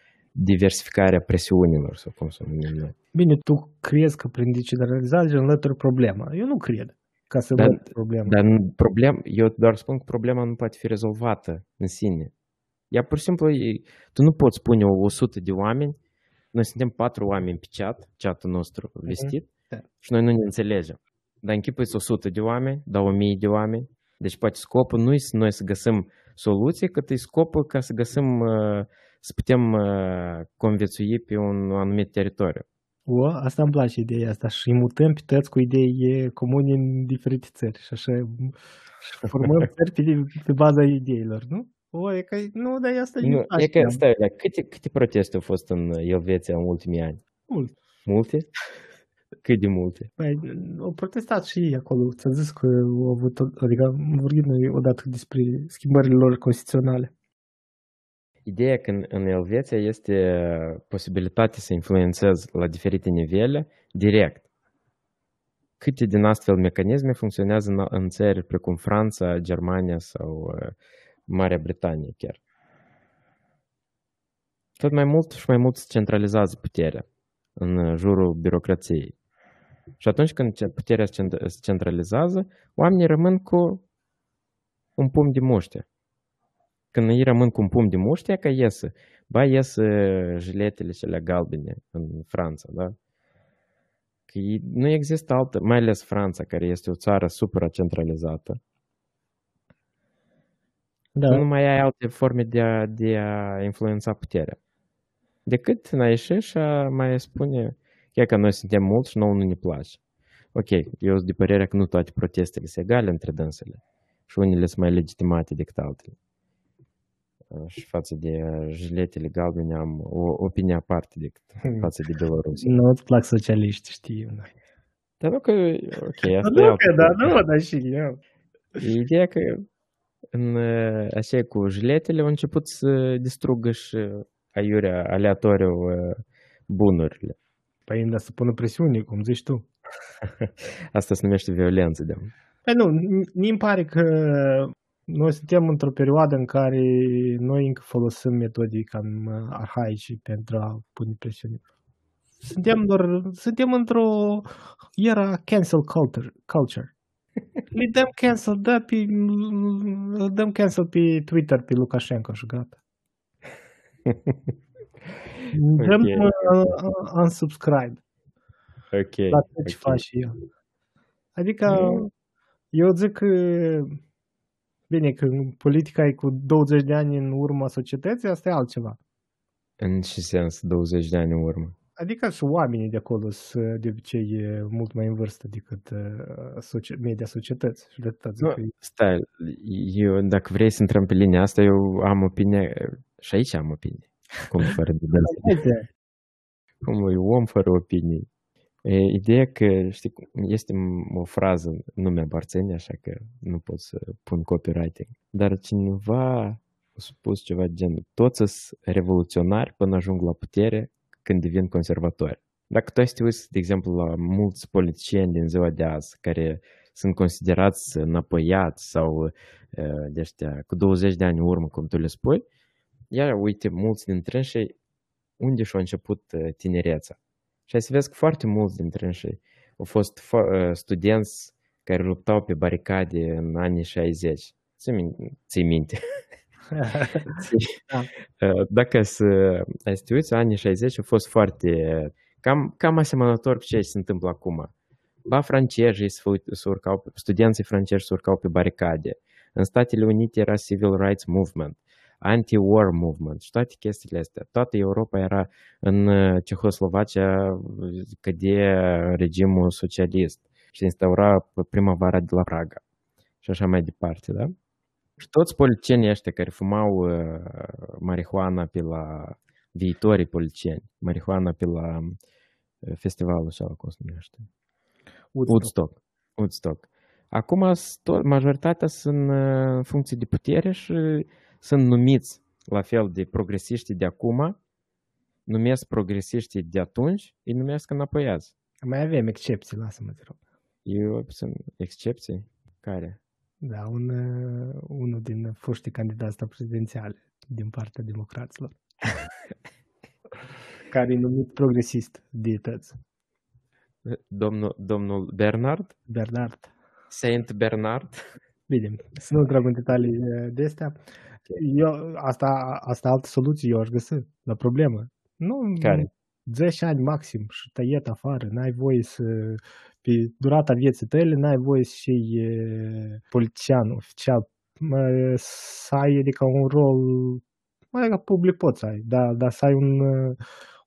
a presiunilor, sau cum să o numim noi. Bine, tu crezi că prin decentralizare înlături problema. Eu nu cred ca să Dar- văd problema. Dar nu- problem, eu doar spun că problema nu poate fi rezolvată în sine. Ea pur și simplu, e- tu nu poți pune 100 de oameni, noi suntem patru oameni pe chat, chatul nostru vestit, Da. și noi nu ne înțelegem. Dar închipuiți 100 de oameni, dar 1000 de oameni. Deci poate scopul nu e să noi să găsim soluții, cât e scopul ca să găsim, uh, să putem uh, conviețui pe un anumit teritoriu. O, asta îmi place ideea asta și îi mutăm pe toți cu idei e, comune în diferite țări și așa și formăm *laughs* țări pe, pe baza ideilor, nu? O, e că, nu, dar e asta Nu, îmi place e că, chiar stai, dar câte, câte proteste au fost în Elveția în ultimii ani? mult. Multe? *laughs* Cât de multe? Păi, au protestat și ei acolo. Ți-am zis că au avut, adică am vorbit noi odată despre schimbările lor constituționale. Ideea că în, în Elveția este posibilitatea să influențezi la diferite nivele direct. Câte din astfel mecanisme funcționează în, în țări precum Franța, Germania sau uh, Marea Britanie chiar. Tot mai mult și mai mult se centralizează puterea în uh, jurul birocrației. Și atunci când ce- puterea se cent- se centralizează, oamenii rămân cu un pumn de muște când ei rămân cu un pumn de muște, ca iese. Ba iese jiletele cele galbene în Franța, da? Că ei- nu există altă, mai ales Franța, care este o țară supracentralizată. Da, Tu nu mai ai alte forme de a, de a influența puterea. Decât în a ieși și a mai spune, chiar că noi suntem mulți și nouă nu ne place. Ok, eu sunt de părere că nu toate protestele sunt egale între dânsele și unele sunt mai legitimate decât altele. Uh, Și față de uh, jiletele galbene am o opinie aparte decât față de Belarus. nu îți plac socialiști, știi. Da. Dar nu că, ok, asta nu, e altă că, da, problemă. nu, dar și eu. Ideea că în, uh, așa cu jiletele au început să distrugă și aiurea aleatoriu uh, bunurile. Păi, dar să pună presiune, cum zici tu. Asta se numește violență de Păi nu, mi îmi pare că noi suntem într-o perioadă în care noi încă folosim metode cam uh, arhaice pentru a pune presiune. Suntem doar, suntem într-o era cancel culture. culture. *laughs* Le dăm cancel, da, pe, îl dăm cancel pe Twitter pe Lukashenko și gata. *laughs* Dăm Ok. uh, uh, unsubscribe Ok. la tot ce ok. faci și eu. Adică Nu. eu zic că bine, că politica e cu 20 de ani în urma societății, asta e altceva. În ce sens 20 de ani în urmă? Adică și oamenii de acolo sunt de obicei mult mai în vârstă decât uh, soci- media societății. Și de atât zic Nu, că e- stai, eu dacă vrei să intrăm pe linia asta, eu am opinie, și aici am opinie. Cum fără de *laughs* dânsele? Uite, Cum e om fără opinii? E, ideea că, știi, este o frază, nu mi aparține, așa că nu pot să pun copywriting, dar cineva a spus ceva de genul, toți sunt revoluționari până ajung la putere când devin conservatori. Dacă tu ai să te uiți, de exemplu, la mulți politicieni din ziua de azi care sunt considerați înapoiați sau de ăștia, cu 20 de ani în urmă, cum tu le spui, iar uite, mulți dintre ei, unde și-au început tinereța. Și ai să vezi că foarte mulți dintre ei au fost studenți care luptau pe baricade în anii 60. Ții minte? *laughs* da. Dacă să, ai să te uiți, anii 60 au fost foarte cam, cam asemănător cu ce se întâmplă acum. Ba francezii se urcau, studenții francezi se urcau pe baricade. În Statele Unite era Civil Rights Movement, Anti-War Movement și toate chestiile astea. Toată Europa era în Cehoslovacia cădea regimul socialist și se instaura primăvara de la Praga și așa mai departe, da? Și toți politicienii ăștia care fumau uh, marihuana pe la viitorii politicieni, marihuana pe la uh, festivalul sau cum se numește? Woodstock. Woodstock. Woodstock. Acum tot, majoritatea sunt uh, în funcție de putere și sunt numiți la fel de progresiști de acum, numesc progresiștii de atunci, îi numesc înapoiați. Mai avem excepții, lasă-mă, te rog. Eu sunt excepții? Care? Da, un, uh, unul din foștii candidați prezidențiale din partea democraților. *laughs* care e numit progresist de tăți. Domnul, domnul Bernard? Bernard. Saint Bernard? Bine, să nu intrăm în detalii uh, de astea. Eu, asta, asta altă soluție eu aș găsi la problemă. Nu, Care? 10 ani maxim și tăiet afară, n-ai voie să, pe durata vieții tale, n-ai voie să fii politician oficial, să ai adică un rol, mai ca public poți să ai, dar, dar să ai un,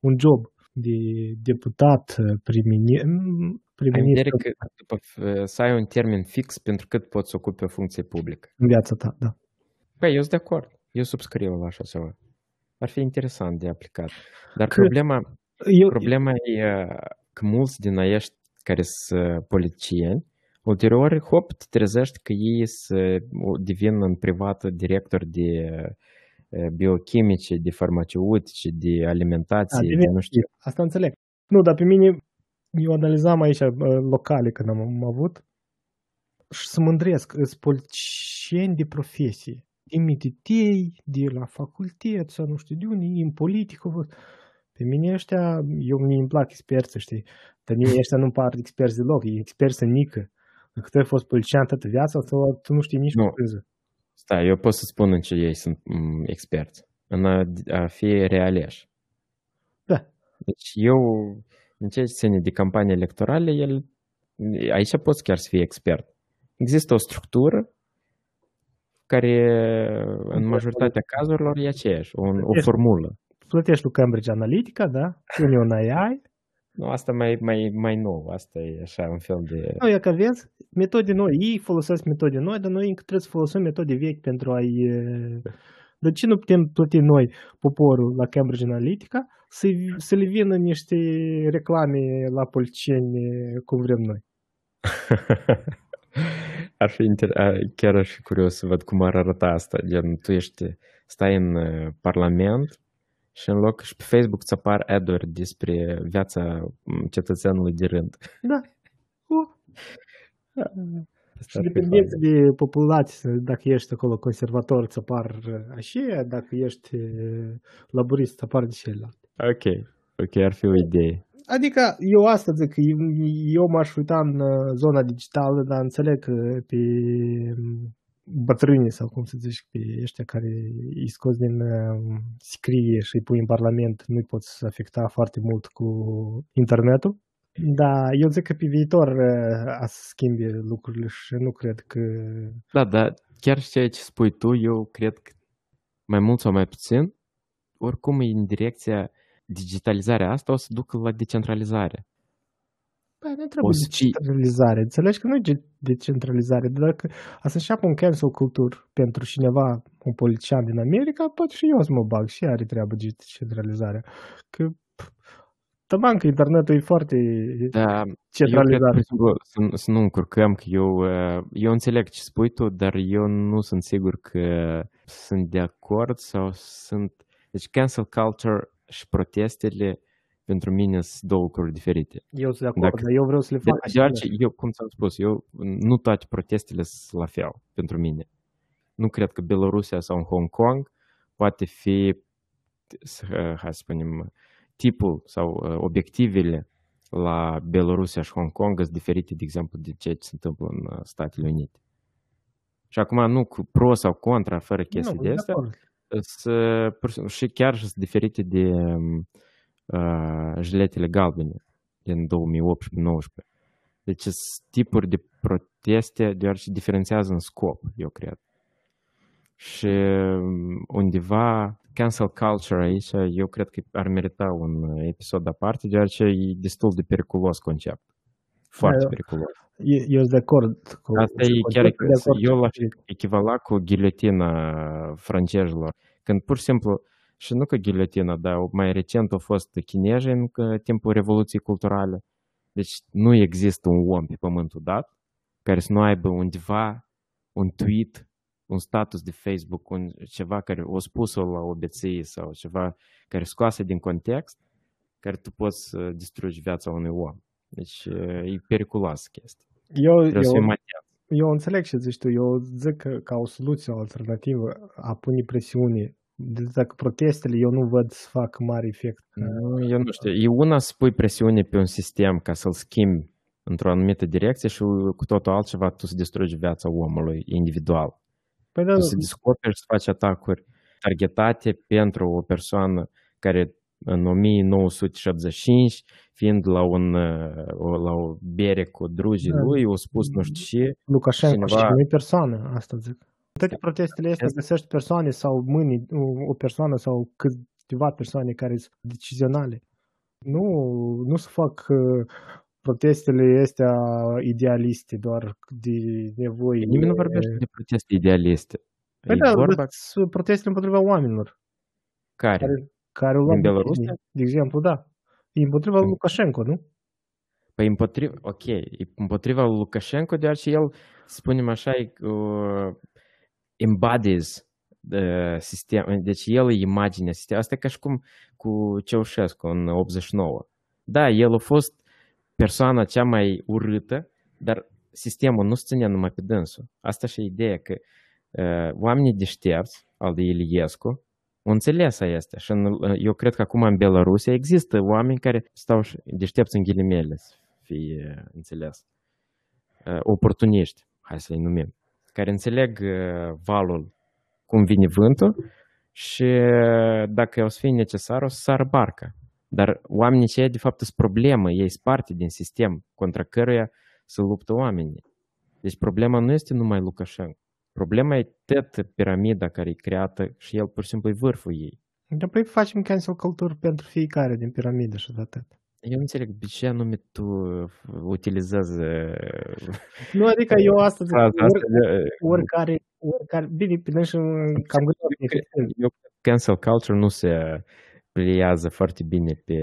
un job de deputat, prim-ministru. Prim că după, să ai un termen fix pentru cât poți să ocupi o funcție publică. În viața ta, da. Păi, eu sunt de acord. Eu subscriu la așa ceva. Ar fi interesant de aplicat. Dar că, problema, eu, problema e că mulți din acești care sunt politicieni, ulterior, hop, te trezești că ei să devin în privat director de biochimice, de farmaceutice, de alimentație, da, de nu știu. Asta înțeleg. Nu, dar pe mine, eu analizam aici locale când am, am avut și să mândresc, sunt politicieni de profesie, de mititei, de la facultate sau nu știu de unde, în politică. Pe mine ăștia, eu mi îmi plac experți, știi, dar mie ăștia nu par experți deloc, e experți în mică. Dacă tu ai fost polițian toată viața, sau tu nu știi nici nu. creză. Stai, eu pot să spun în ce ei sunt m- experți. În a, a fi realeși. Da. Deci eu, în ce ține de campanie electorale, el, aici poți chiar să fii expert. Există o structură care în majoritatea cazurilor e aceeași, o, o formulă. Plătești tu Cambridge Analytica, da? Pune un AI. Nu, asta mai, mai, mai nou, asta e așa un fel de... Nu, e că vezi, metode noi, ei folosesc metode noi, dar noi încă trebuie să folosim metode vechi pentru a-i... De ce nu putem plăti noi, poporul, la Cambridge Analytica, să, să le vină niște reclame la politicieni cum vrem noi? *laughs* ar fi inter... chiar aș fi curios să văd cum ar arăta asta. Gen, tu ești, stai în Parlament și în loc și pe Facebook îți apar ad-uri despre viața cetățeanului de rând. Da. Oh. Și dependent de populație, dacă ești acolo conservator, îți apar așa, dacă ești laborist, îți apar de celălalt. Ok, ok, ar fi o idee. Adică eu asta zic, eu m-aș uita în zona digitală, dar înțeleg că pe bătrânii sau cum să zici, pe ăștia care îi scos din scrie și îi pui în Parlament, nu-i poți afecta foarte mult cu internetul. Da, eu zic că pe viitor a să schimbe lucrurile și nu cred că... Da, da, chiar și ceea ce spui tu, eu cred că mai mult sau mai puțin, oricum e în direcția digitalizarea asta o să ducă la decentralizare. Păi nu trebuie decentralizare. Înțelegi că nu e decentralizare. Dacă a să înceapă un cancel culture pentru cineva, un politician din America, poate și eu să mă bag și are treabă decentralizarea. Că Taman că internetul e foarte Da, eu cred, centralizat. pur și simplu, să, să nu încurcăm că eu, uh, eu înțeleg ce spui tu, dar eu nu sunt sigur că sunt de acord sau sunt... Deci cancel culture și protestele pentru mine sunt două lucruri diferite. Eu sunt de acord, Dacă- dar eu vreau să le De, fac așa. deoarece eu, cum ți-am spus, eu nu toate protestele sunt la fel pentru mine. Nu cred că Belarusia sau Hong Kong poate fi, să- hai să spunem, tipul sau uh, obiectivele la Belarusia și Hong Kong sunt diferite, de exemplu, de ce se întâmplă în uh, Statele Unite. Și acum nu cu pro sau contra, fără chestii Nu, de de astea, acord. să, pur și simplu, și chiar sunt diferite de um, uh, jiletele galbene din 2018-19. Deci sunt tipuri de proteste, deoarece diferențiază în scop, eu cred. Și um, undeva cancel culture aici, eu cred că ar merita un uh, episod aparte, deoarece e destul de periculos concept. Foarte Da, periculos. Eu, eu sunt de acord cu Asta e cu chiar conceptul, de acord eu cu l-aș conceptul. echivala cu ghilotina francezilor. Când pur și simplu, și nu că ghilotina, dar mai recent au fost chinezi în uh, timpul Revoluției Culturale. Deci nu există un om pe pământul dat care să nu aibă undeva un tweet, un status de Facebook, un, ceva care o spus-o la o beție sau ceva care scoase din context, care tu poți să distrugi viața unui om. Deci uh, e periculoasă chestia. Eu, Trebuie să eu, fim mai atenți. eu înțeleg ce zici tu. Eu zic că ca o soluție, o alternativă a pune presiune. Deci dacă protestele, eu nu văd să fac mare efect. Nu, eu nu știu. E una să pui presiune pe un sistem ca să-l schimbi într-o anumită direcție și cu totul altceva tu să distrugi viața omului individual. Păi da, Tu să descoperi și să faci atacuri targetate pentru o persoană care în 1975, fiind la un uh, o- la o bere cu drugii Da. lui, o spus nu știu ce, Lukashenko cineva- și nu e persoană, asta zic. Toate protestele astea Asta- găsești persoane sau mâini, o- o persoană sau câteva persoane care sunt decizionale. Nu, nu se fac uh, protestele astea idealiste doar de nevoi. nimeni nu vorbește de proteste idealiste. Păi e da, vorba sunt proteste împotriva oamenilor care? care, care au luat Din Belarusia? decizii. De exemplu, da. E împotriva lui Lukashenko, nu? Păi împotriva, ok, e împotriva lui Lukashenko, deoarece el, să spunem așa, e, uh, embodies uh, sistem, deci el e imaginea sistemului. Asta e ca și cum cu Ceaușescu în 89. Da, el a fost persoana cea mai urâtă, dar sistemul nu se ținea numai pe dânsul. Asta și e ideea că uh, oamenii deștepți, al de Iliescu, au înțeles asta. Și în, eu cred că acum în Belarusia există oameni care stau și deștepți în ghilimele, să fie înțeles. Uh, Oportuniști, hai să-i numim, care înțeleg uh, valul cum vine vântul și uh, dacă o să fie necesar, o să sară barca. Dar oamenii cei, de fapt, sunt problemă, ei sunt parte din sistem contra căruia se luptă oamenii. Deci problema nu este numai Lukashenko. Problema e tot piramida care e creată și el pur și simplu e vârful ei. Da, păi facem cancel culture pentru fiecare din piramidă și de atât. Eu nu înțeleg de ce anume tu utilizezi uh, Nu, adică eu asta zic, fraza asta. ori, de- oricare, oricare, bine, bine și cam gândit. Eu cred că cancel culture nu se pliază foarte bine pe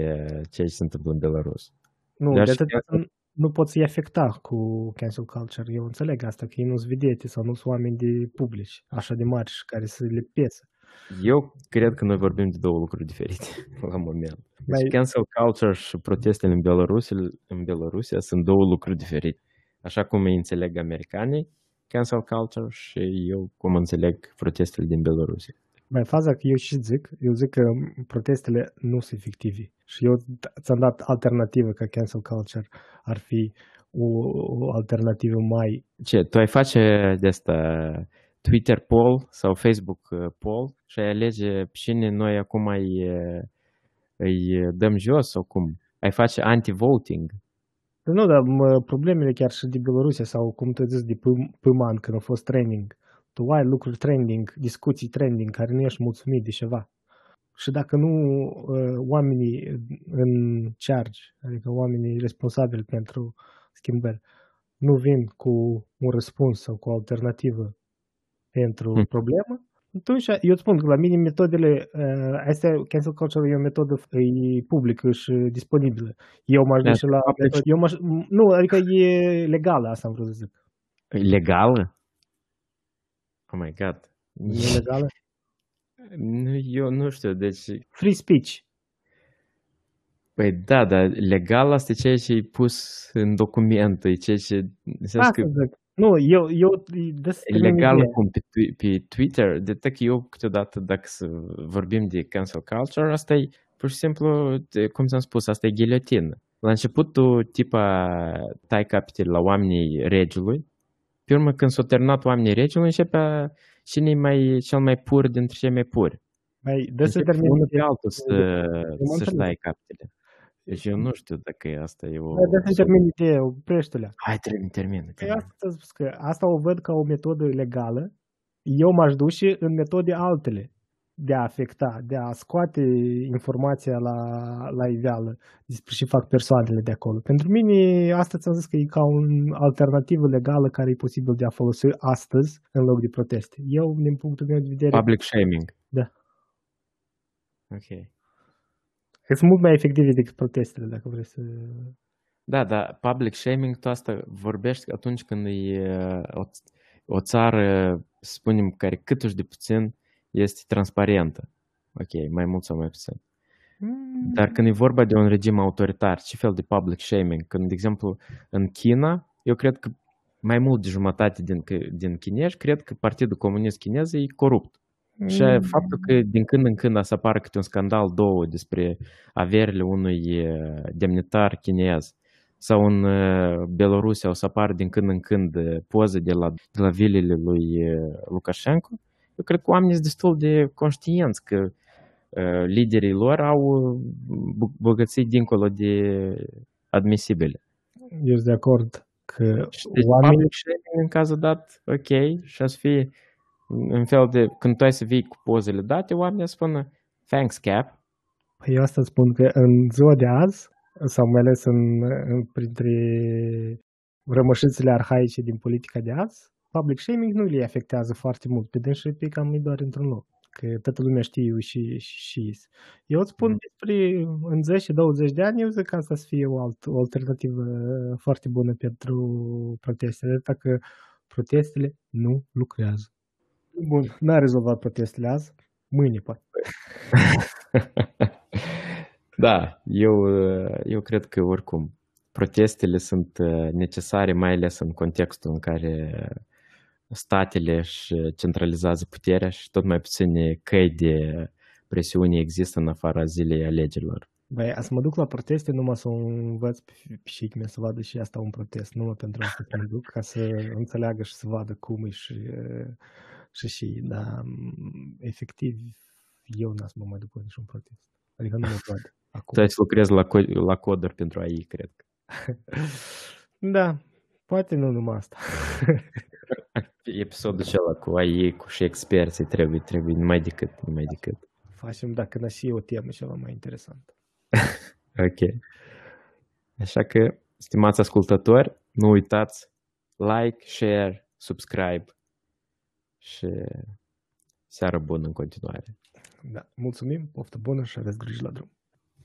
ceea ce se întâmplă în Belarus. Nu, Dar de și atât cancel- nu- nu poți să-i afecta cu cancel culture. Eu înțeleg asta, că ei nu sunt vedete sau nu sunt oameni de publici, așa de mari și care să le piese. Eu cred că noi vorbim de două lucruri diferite *laughs* la moment. Deci Mai- cancel culture și protestele în Belarusia, în Belarusia sunt două lucruri diferite. Așa cum îi înțeleg americanii cancel culture și eu cum înțeleg protestele din Belarusia. Mai faza că eu și zic, eu zic că protestele nu sunt efective. Și eu t- ți-am dat alternativă că cancel culture ar fi o, o alternativă mai... Ce, tu ai face de asta Twitter poll sau Facebook uh, poll și ai alege pe cine noi acum îi, uh, îi dăm jos sau cum? Ai face anti-voting. Nu, dar mă, problemele chiar și de Belarusia sau cum te zis de Pâm- Pâman când a fost training. Tu ai lucruri trending, discuții trending care nu ești mulțumit de ceva. Și dacă nu uh, oamenii în charge, adică oamenii responsabili pentru schimbări, nu vin cu un răspuns sau cu o alternativă pentru Hmm. problemă, Atunci, eu îți spun că la mine metodele, uh, astea, cancel culture e o metodă e publică și disponibilă. Eu m-aș Da, duce la... deci- Eu m-aș, nu, adică e legală, asta am vrut să zic. Legală? Oh my god. E legală? Nu, eu nu știu, deci... Free speech. Păi da, dar legal asta e ceea ce e pus în document, e ceea ce... Înseamnă Asta că zic. Nu, eu, eu de să e termin legal ideea. cum pe, twi- pe Twitter, de că eu câteodată dacă să vorbim de cancel culture, asta e pur și simplu, de- cum ți-am spus, asta e ghiliotină. La început tu tipa tai capete la oamenii regiului, pe urmă când s-au terminat oamenii regiului, începea cine e mai, cel mai pur dintre cei mai puri. Mai, de să Începe termin unul pe ideea. altul să, mă să-și înțeleg. taie capetele. Deci eu nu știu dacă e asta e o... Da, de să termin ideea, oprește-le. Hai, termin, termin. Păi termin. asta ți-am spus că asta o văd ca o metodă legală. Eu m-aș duce în metode altele de a afecta, de a scoate informația la, la iveală despre ce fac persoanele de acolo. Pentru mine asta ți-am zis că e ca o alternativă legală care e posibil de a folosi astăzi în loc de proteste. Eu, din punctul meu de vedere, Public shaming. Da. Ok. că sunt mult mai efective decât protestele, dacă vreți să... Da, da, public shaming, tu asta vorbești atunci când e uh, o, o țară, să spunem, care câtuși de puțin este transparentă. Ok, mai mult sau mai puțin. Dar când e vorba de un regim autoritar, ce fel de public shaming? Când, de exemplu, în China, eu cred că mai mult de jumătate din, că- din chinezi cred că Partidul Comunist Chinez e corupt. Și faptul că din când în când să apară câte un scandal, două, despre averile unui eh, demnitar chinez sau în eh, Belorusia o să apară din când în când eh, poze de la, de la vilele lui eh, Lukashenko, eu cred că oamenii sunt destul de conștienți că eh, liderii lor au eh, bu- bogății dincolo de admisibile. Eu sunt de acord că Și deci oamenii... public shaming în cazul dat, ok, și o să fie în fel de, când tu ai să vii cu pozele date, oamenii o să spună thanks cap, Păi eu asta spun că în ziua de azi, sau mai ales în, în, printre rămășițele arhaice din politica de azi, public shaming nu le afectează foarte mult. Pe dânsi pe cam e doar într-un loc. Că toată lumea știe și, și, și is. Eu îți spun despre în 10-20 de ani, eu zic că asta să fie o, alt, o alternativă foarte bună pentru protestele. Dacă protestele nu lucrează. Bun, n-a rezolvat protestele azi. Mâine, poate. *laughs* da, eu, eu cred că oricum protestele sunt uh, necesare, mai ales în contextul în care statele își centralizează puterea și tot mai puține căi de presiune există în afara zilei alegerilor. Băi, a să mă duc la proteste numai să o învăț pe fiic mea să vadă și asta un protest, numai pentru asta să mă duc, ca să înțeleagă și să vadă cum e și, și, și da, efectiv, eu n-am să mă mai duc la niciun protest. Adică nu mă văd acum. Tu ai să lucrezi la, co- la coduri pentru AI, cred că. Da, poate nu numai asta. Episodul acela cu AI, cu și experții, trebuie, trebuie, numai decât, numai decât. Facem dacă n și o temă ceva mai interesant. *laughs* Ok. Așa că, stimați ascultători, nu uitați like, share, subscribe și seară bună în continuare. Da, mulțumim, poftă bună și aveți grijă la drum.